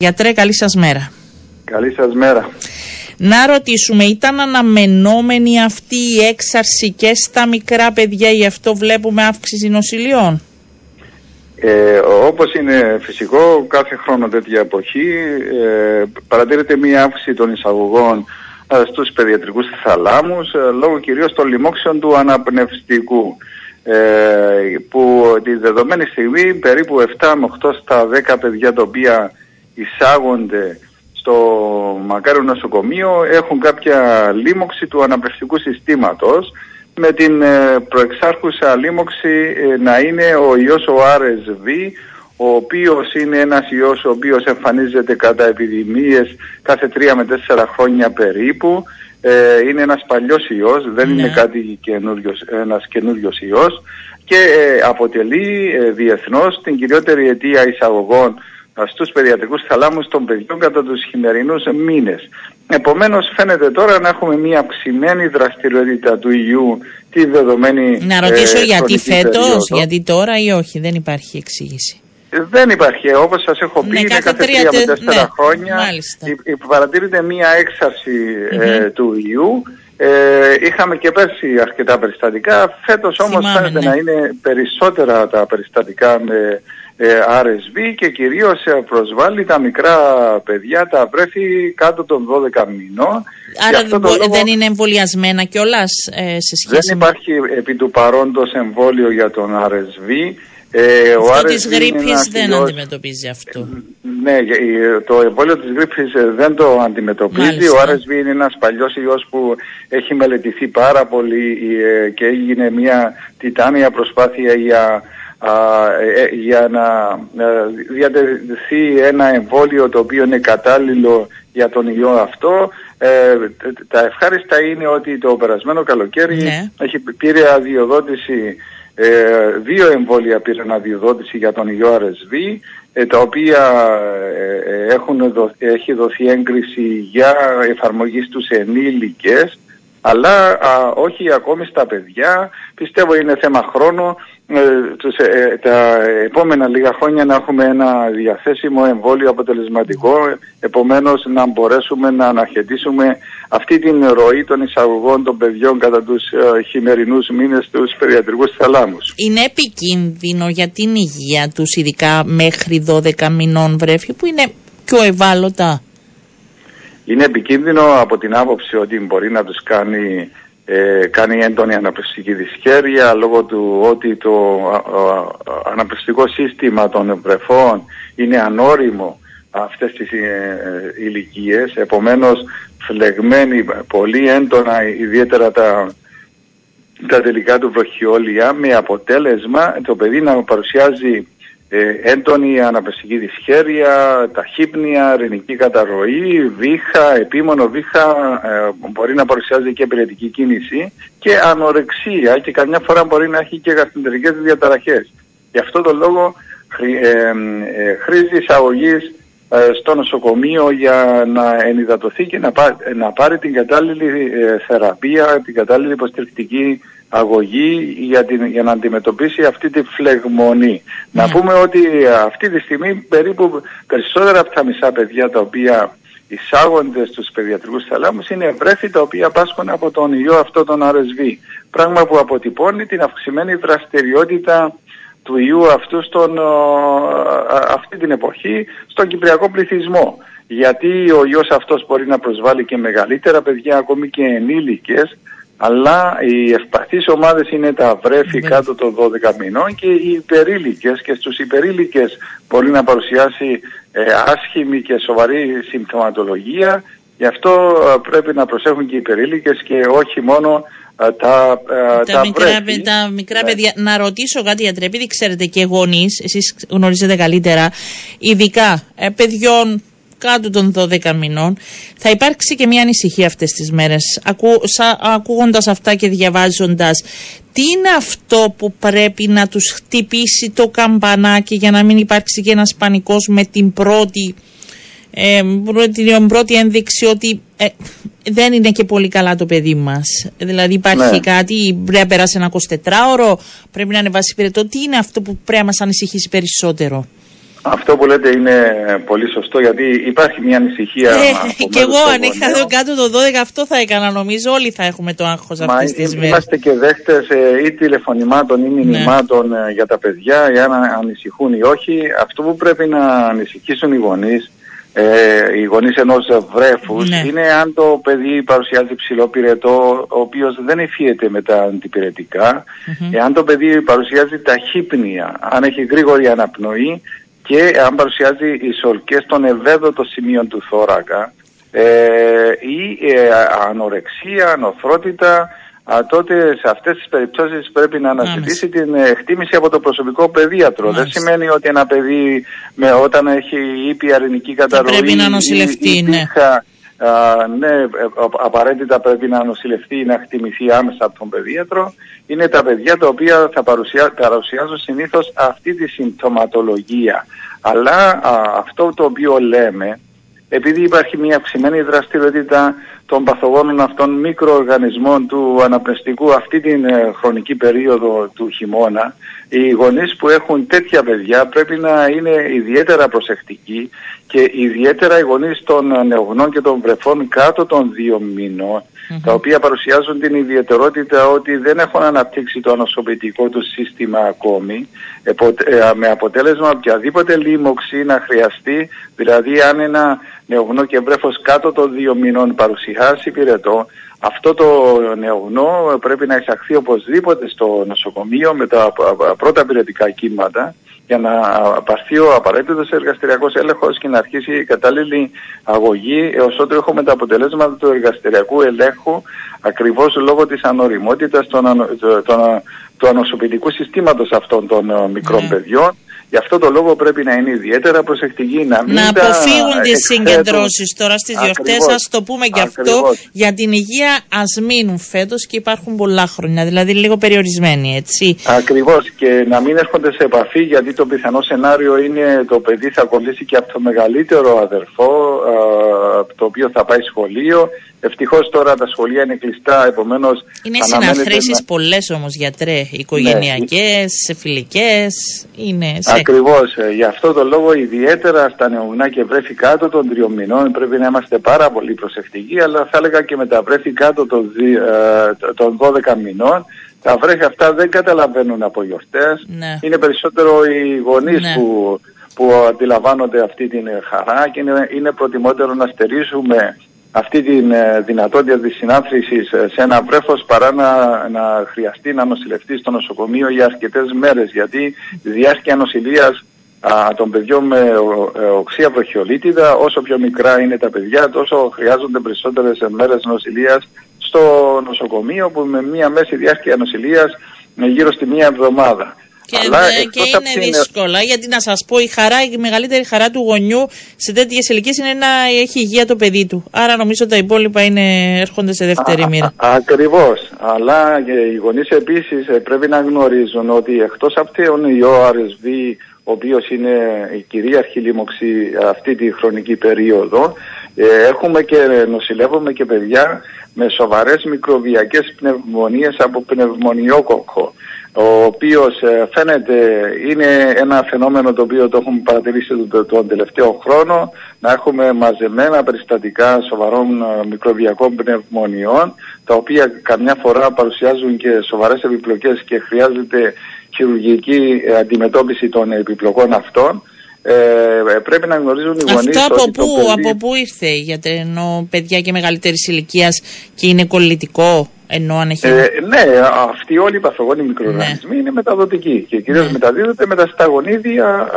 Γιατρέ, καλή σας μέρα. Καλή σας μέρα. Να ρωτήσουμε, ήταν αναμενόμενη αυτή η έξαρση και στα μικρά παιδιά, γι' αυτό βλέπουμε αύξηση νοσηλειών; Ε, όπως είναι φυσικό, κάθε χρόνο τέτοια εποχή ε, παρατηρείται μία αύξηση των εισαγωγών ε, στους παιδιατρικούς θαλάμους ε, λόγω κυρίως των λοιμόξεων του αναπνευστικού ε, που τη δεδομένη στιγμή περίπου 7 με 8 στα 10 παιδιά τα οποία εισάγονται στο μακάριο νοσοκομείο έχουν κάποια λίμωξη του αναπνευστικού συστήματος με την ε, προεξάρχουσα λίμωξη ε, να είναι ο ιός ο RSV ο οποίος είναι ένας ιός ο οποίος εμφανίζεται κατά επιδημίες κάθε τρία με τέσσερα χρόνια περίπου ε, είναι ένας παλιός ιός, δεν είναι ναι. κάτι καινούριος, ένας καινούριος ιός και αποτελεί διεθνώς την κυριότερη αιτία εισαγωγών στους παιδιατρικούς θαλάμους των παιδιών κατά τους χειμερινούς μήνες. Επομένως φαίνεται τώρα να έχουμε μια αυξημένη δραστηριότητα του ιού τη δεδομένη Να ρωτήσω ε, γιατί φέτος, γιατί τώρα ή όχι, δεν υπάρχει εξήγηση; Δεν υπάρχει. Όπως σας έχω πει, ναι, είναι κάθε τρία με τέσσερα ναι, χρόνια παρατηρείται μία ε, του ιού. Ε, είχαμε και πέρσι αρκετά περιστατικά. Φέτος όμως φαίνεται ναι. να είναι περισσότερα τα περιστατικά με ε, RSV και κυρίως ε, προσβάλλει τα μικρά παιδιά, τα βρέφη κάτω των 12 μηνών. Άρα δεν είναι εμβολιασμένα κιόλας ε, σε σχέση Δεν υπάρχει επί του παρόντος εμβόλιο για τον RSV. Ε, ο αυτό της γρήπης δεν αντιμετωπίζει αυτό. Ε, ναι, το εμβόλιο της γρήπης δεν το αντιμετωπίζει. Ο RSV είναι ένας παλιός ιός που έχει μελετηθεί πάρα πολύ και έγινε μια τιτάνια προσπάθεια για ε, ε, για να διατεθεί ένα εμβόλιο το οποίο είναι κατάλληλο για τον ιό αυτό. Ε, τα ευχάριστα είναι ότι το περασμένο καλοκαίρι ναι. έχει πήρε αδειοδότηση δύο εμβόλια πήραν αδειοδότηση για τον ιό RSV τα οποία έχουν έχει δοθεί έγκριση για εφαρμογή στους ενήλικες αλλά όχι ακόμη στα παιδιά. Πιστεύω είναι θέμα χρόνου ε, ε, τα επόμενα λίγα χρόνια να έχουμε ένα διαθέσιμο εμβόλιο αποτελεσματικό επομένως να μπορέσουμε να αναχαιτήσουμε αυτή την ροή των εισαγωγών των παιδιών κατά τους ε, χειμερινούς μήνες στους παιδιατρικούς θαλάμους. Είναι επικίνδυνο για την υγεία τους ειδικά μέχρι 12 μηνών βρέφη που είναι πιο ευάλωτα; Είναι επικίνδυνο από την άποψη ότι μπορεί να τους κάνει ε, κάνει έντονη αναπνευστική δυσχέρεια λόγω του ότι το αναπνευστικό σύστημα των βρεφών είναι ανώριμο αυτές τις ε, ηλικίες, επομένως φλεγμένοι πολύ έντονα ιδιαίτερα τα, τα τελικά του βροχιόλια με αποτέλεσμα το παιδί να παρουσιάζει ε, έντονη αναπνευστική δυσχέρεια, ταχύπνια, ρηνική καταρροή, βήχα, επίμονο βήχα, ε, μπορεί να παρουσιάζει και πυρετική κίνηση και ανορεξία και καμιά φορά μπορεί να έχει και γαστρεντερικές διαταραχές. Γι' αυτό το λόγο ε, ε, χρήζεις εισαγωγής ε, στο νοσοκομείο για να ενυδατωθεί και να, να πάρει την κατάλληλη θεραπεία, την κατάλληλη υποστηρικτική αγωγή για, την, για να αντιμετωπίσει αυτή τη φλεγμονή. Να ναι. πούμε ότι αυτή τη στιγμή περίπου περισσότερα από τα μισά παιδιά τα οποία εισάγονται στους παιδιατρικούς θαλάμους είναι βρέφη τα οποία πάσχουν από τον ιό αυτό τον RSV. Πράγμα που αποτυπώνει την αυξημένη δραστηριότητα του ιού αυτού στον, αυτή την εποχή στον κυπριακό πληθυσμό. Γιατί ο ιός αυτός μπορεί να προσβάλλει και μεγαλύτερα παιδιά, ακόμη και ενήλικες, αλλά οι ευπαθείς ομάδες είναι τα βρέφη ναι. κάτω των 12 μηνών και οι υπερήλικες και στους υπερήλικες μπορεί να παρουσιάσει ε, άσχημη και σοβαρή συμπτωματολογία γι' αυτό ε, πρέπει να προσέχουν και οι υπερήλικες και όχι μόνο ε, τα, τα, τα, μικρά, τα μικρά ναι. παιδιά. Να ρωτήσω κάτι γιατρέ, επειδή ξέρετε και γονείς, εσείς γνωρίζετε καλύτερα, ειδικά ε, παιδιών κάτω των 12 μηνών. Θα υπάρξει και μια ανησυχία αυτές τις μέρες, ακού, ακούγοντας αυτά και διαβάζοντας. Τι είναι αυτό που πρέπει να τους χτυπήσει το καμπανάκι για να μην υπάρξει και ένας πανικός με την πρώτη, ε, την πρώτη ένδειξη ότι ε, δεν είναι και πολύ καλά το παιδί μας. Δηλαδή υπάρχει ναι. κάτι, πρέπει να περάσει ένα 24ωρο, πρέπει να ανεβάσει πυρετό. Τι είναι αυτό που πρέπει να μας ανησυχήσει περισσότερο; Αυτό που λέτε είναι πολύ σωστό γιατί υπάρχει μια ανησυχία. Ε, και εγώ αν είχα εδώ κάτω το 12 αυτό θα έκανα νομίζω όλοι θα έχουμε το άγχος αυτής της μέρας. Είμαστε και δέχτες ε, ή τηλεφωνημάτων ή ναι. μηνυμάτων ναι. για τα παιδιά αν ανησυχούν ή όχι. Αυτό που πρέπει να ανησυχήσουν οι γονείς ε, οι γονείς ενός βρέφους ναι. είναι αν το παιδί παρουσιάζει ψηλό πυρετό ο οποίος δεν εφιέται με τα αντιπηρετικά mm-hmm. εάν το παιδί παρουσιάζει ταχύπνια αν έχει γρήγορη αναπνοή και αν παρουσιάζει ισολκές στον ευαίδωτο σημείο του θώρακα ε, ή ε, ανορεξία, ανοθρότητα τότε σε αυτές τις περιπτώσεις πρέπει να αναζητήσει την εκτίμηση από το προσωπικό παιδίατρο. Δεν σημαίνει ότι ένα παιδί με, όταν έχει ήπια αρνική καταρροή πρέπει να νοσηλευτεί, ναι. Ναι, ε, απαραίτητα πρέπει να νοσηλευτεί ή να χτιμηθεί άμεσα από τον παιδίατρο. Είναι τα παιδιά τα οποία θα παρουσιά, παρουσιάζουν συνήθως αυτή τη συμπτωματολογία. Αλλά αυτό το οποίο λέμε, επειδή υπάρχει μια αυξημένη δραστηριότητα των παθογόνων αυτών μικροοργανισμών του αναπνευστικού αυτή την ε, χρονική περίοδο του χειμώνα, οι γονείς που έχουν τέτοια παιδιά πρέπει να είναι ιδιαίτερα προσεκτικοί και ιδιαίτερα οι γονείς των νεογνών και των βρεφών κάτω των δύο μήνων τα οποία παρουσιάζουν την ιδιαιτερότητα ότι δεν έχουν αναπτύξει το ανοσοποιητικό τους σύστημα ακόμη ε, με αποτέλεσμα οποιαδήποτε λίμωξη να χρειαστεί, δηλαδή αν ένα νεογνώ και βρέφος κάτω των δύο μηνών παρουσιάσει πυρετό, αυτό το νεογνώ πρέπει να εισαχθεί οπωσδήποτε στο νοσοκομείο με τα πρώτα πυρετικά κύματα για να πάρθει ο απαραίτητος εργαστηριακός έλεγχος και να αρχίσει η κατάλληλη αγωγή έως ότου έχουμε τα αποτελέσματα του εργαστηριακού ελέγχου ακριβώς λόγω της ανοριμότητας του ανοσοποιητικού συστήματος αυτών των ε, μικρών ναι. παιδιών Γι' αυτό το λόγο πρέπει να είναι ιδιαίτερα προσεκτικοί να μην Να αποφύγουν τις συγκεντρώσεις τώρα στις γιορτές. Α το πούμε και αυτό. Για την υγεία ας μείνουν φέτος και υπάρχουν πολλά χρόνια. Δηλαδή λίγο περιορισμένοι, έτσι. Ακριβώς. Και να μην έρχονται σε επαφή γιατί το πιθανό σενάριο είναι το παιδί θα κολλήσει και από το μεγαλύτερο αδερφό, το οποίο θα πάει σχολείο Ευτυχώς τώρα τα σχολεία είναι κλειστά, επομένως. Είναι συναθρήσεις να... πολλές όμως γιατρέ, οικογενειακές, ναι. φιλικές. Είναι. Σε... Ακριβώς. Ε, γι' αυτό το λόγο, ιδιαίτερα στα νεογνά και βρέφη κάτω των τριών μηνών, πρέπει να είμαστε πάρα πολύ προσεκτικοί, αλλά θα έλεγα και με τα βρέφη κάτω των, ε, των 12 μηνών. Τα βρέφη αυτά δεν καταλαβαίνουν από γιορτές. Ναι. Είναι περισσότερο οι γονείς ναι. που, που αντιλαμβάνονται αυτή την χαρά και είναι, είναι προτιμότερο να στερήσουμε αυτή τη ε, δυνατότητα της συνάθρησης ε, σε ένα βρέφος παρά να, να χρειαστεί να νοσηλευτεί στο νοσοκομείο για αρκετές μέρες γιατί η διάρκεια νοσηλείας των παιδιών με ε, οξία βροχιολίτιδα όσο πιο μικρά είναι τα παιδιά τόσο χρειάζονται περισσότερες μέρες νοσηλείας στο νοσοκομείο που με μία μέση διάρκεια νοσηλείας γύρω στη μία εβδομάδα. Και, Αλλά, και είναι δύσκολα, γιατί να σας πω, η χαρά, η μεγαλύτερη χαρά του γονιού σε τέτοιες ηλικίες είναι να έχει υγεία το παιδί του. Άρα νομίζω τα υπόλοιπα είναι, έρχονται σε δεύτερη μοίρα. Ακριβώς. Αλλά οι γονείς επίσης ε, πρέπει να γνωρίζουν ότι εκτός αυτών ο RSV, ο οποίος είναι η κυρίαρχη λίμωξη αυτή τη χρονική περίοδο, ε, έχουμε και νοσηλεύουμε και παιδιά με σοβαρές μικροβιακές πνευμονίες από πνευμονιόκοκο ο οποίος ε, φαίνεται είναι ένα φαινόμενο το οποίο το έχουμε παρατηρήσει τον, τελευταίο χρόνο να έχουμε μαζεμένα περιστατικά σοβαρών ε, μικροβιακών πνευμονιών τα οποία καμιά φορά παρουσιάζουν και σοβαρές επιπλοκές και χρειάζεται χειρουργική ε, αντιμετώπιση των επιπλοκών αυτών ε, πρέπει να γνωρίζουν οι γονείς Αυτό από, πού, από πού ήρθε, γιατί ενώ παιδιά και μεγαλύτερης ηλικίας και είναι κολλητικό, ενώ αν έχει... Ε, ναι, αυτοί όλοι οι παθογόνοι μικροοργανισμοί ναι. είναι μεταδοτικοί και κυρίως ναι. μεταδίδονται με τα σταγονίδια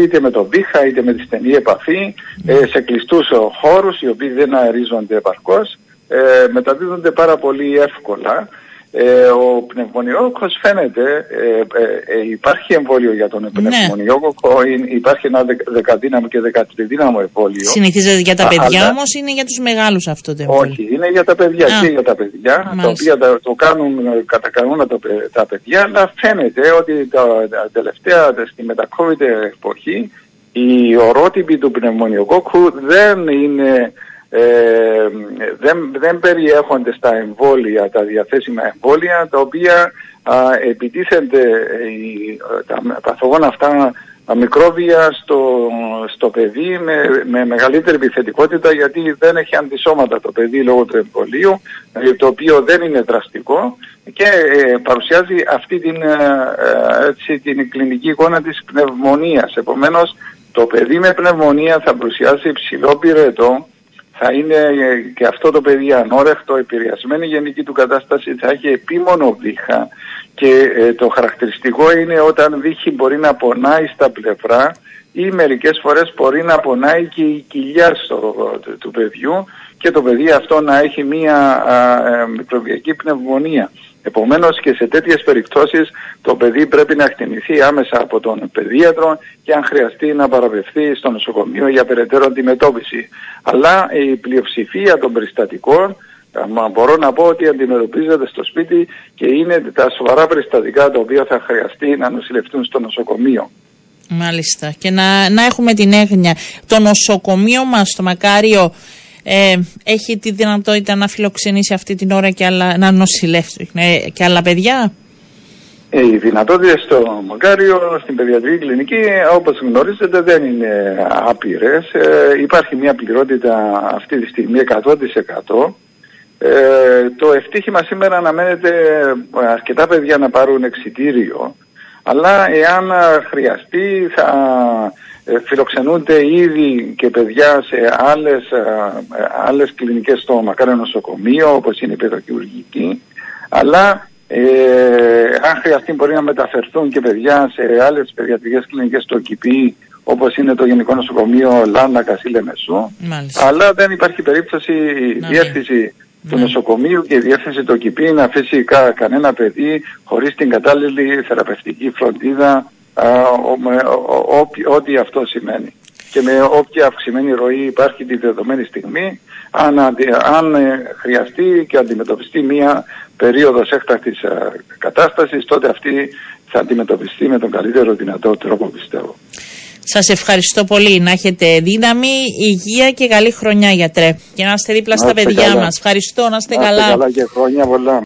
είτε με το βήχα είτε με τη στενή επαφή ναι. ε, σε κλειστούς χώρους οι οποίοι δεν αερίζονται επαρκώς ε, μεταδίδονται πάρα πολύ εύκολα ε, ο πνευμονιόκοκος φαίνεται, ε, ε, ε, υπάρχει εμβόλιο για τον ναι. πνευμονιόκοκο, υπάρχει ένα δεκαδύναμο και δεκατριδύναμο εμβόλιο. Συνηθίζεται για τα παιδιά αλλά... όμως είναι για τους μεγάλους αυτό το εμβόλιο; Όχι, είναι για τα παιδιά Α, και για τα παιδιά, τα οποία το κάνουν κατά κανόνα τα, τα παιδιά, αλλά φαίνεται ότι τα, τα τελευταία, στη μετακόβητη εποχή, οι ορότυποι του πνευμονιοκόκου δεν είναι ε, δεν, δεν περιέχονται στα εμβόλια, τα διαθέσιμα εμβόλια, τα οποία α, επιτίθενται, τα παθογόνα αυτά μικρόβια στο, στο παιδί με, με μεγαλύτερη επιθετικότητα γιατί δεν έχει αντισώματα το παιδί λόγω του εμβολίου ε, το οποίο δεν είναι δραστικό και ε, παρουσιάζει αυτή την, έτσι, την κλινική εικόνα της πνευμονίας. Επομένως το παιδί με πνευμονία θα παρουσιάσει υψηλό πυρετό θα είναι και αυτό το παιδί ανόρεχτο, επηρεασμένη γενική του κατάσταση, θα έχει επίμονο βήχα και ε, το χαρακτηριστικό είναι όταν βήχη μπορεί να πονάει στα πλευρά ή μερικές φορές μπορεί να πονάει και η κοιλιά στο, του παιδιού και το παιδί αυτό να έχει μία ε, μικροβιακή πνευμονία. Επομένως και σε τέτοιες περιπτώσεις το παιδί πρέπει να εκτιμηθεί άμεσα από τον παιδίατρο και αν χρειαστεί να παραπευθεί στο νοσοκομείο για περαιτέρω αντιμετώπιση. Αλλά η πλειοψηφία των περιστατικών Μα μπορώ να πω ότι αντιμετωπίζεται στο σπίτι και είναι τα σοβαρά περιστατικά τα οποία θα χρειαστεί να νοσηλευτούν στο νοσοκομείο. Μάλιστα. Και να, να έχουμε την έγνοια. Το νοσοκομείο μας, το Μακάριο, ε, έχει τη δυνατότητα να φιλοξενήσει αυτή την ώρα και άλλα, να νοσηλεύσει ε, και άλλα παιδιά; Ε, οι δυνατότητες στο Μακάριο, στην παιδιατρική κλινική, όπως γνωρίζετε, δεν είναι άπειρε. Ε, υπάρχει μια πληρότητα αυτή τη στιγμή 100%. Ε, το ευτύχημα σήμερα αναμένεται αρκετά παιδιά να πάρουν εξητήριο, αλλά εάν χρειαστεί θα ε, φιλοξενούνται ήδη και παιδιά σε άλλες, ε, άλλες κλινικές στο μακάρι νοσοκομείο όπως είναι η παιδοκιουργική. Αλλά ε, αν χρειαστεί μπορεί να μεταφερθούν και παιδιά σε άλλες παιδιατρικές κλινικές στο ΚΙΠΗ όπως είναι το Γενικό Νοσοκομείο Λάνα Κασίλε Μεσού αλλά δεν υπάρχει περίπτωση η διεύθυνση του ναι. νοσοκομείου και η διεύθυνση του ΚΙΠΗ να αφήσει κα, κανένα παιδί χωρίς την κατάλληλη θεραπευτική φροντίδα ό,τι αυτό σημαίνει. Και με όποια αυξημένη ροή υπάρχει τη δεδομένη στιγμή, αν, αν ε, χρειαστεί και αντιμετωπιστεί μία περίοδος έκτακτης κατάστασης, τότε αυτή θα αντιμετωπιστεί με τον καλύτερο δυνατό τρόπο πιστεύω. Σας ευχαριστώ πολύ. Να έχετε δύναμη, υγεία και καλή χρονιά γιατρέ. Και να είστε δίπλα στα παιδιά μας. Ευχαριστώ. Να είστε, καλά. καλά και χρόνια πολλά.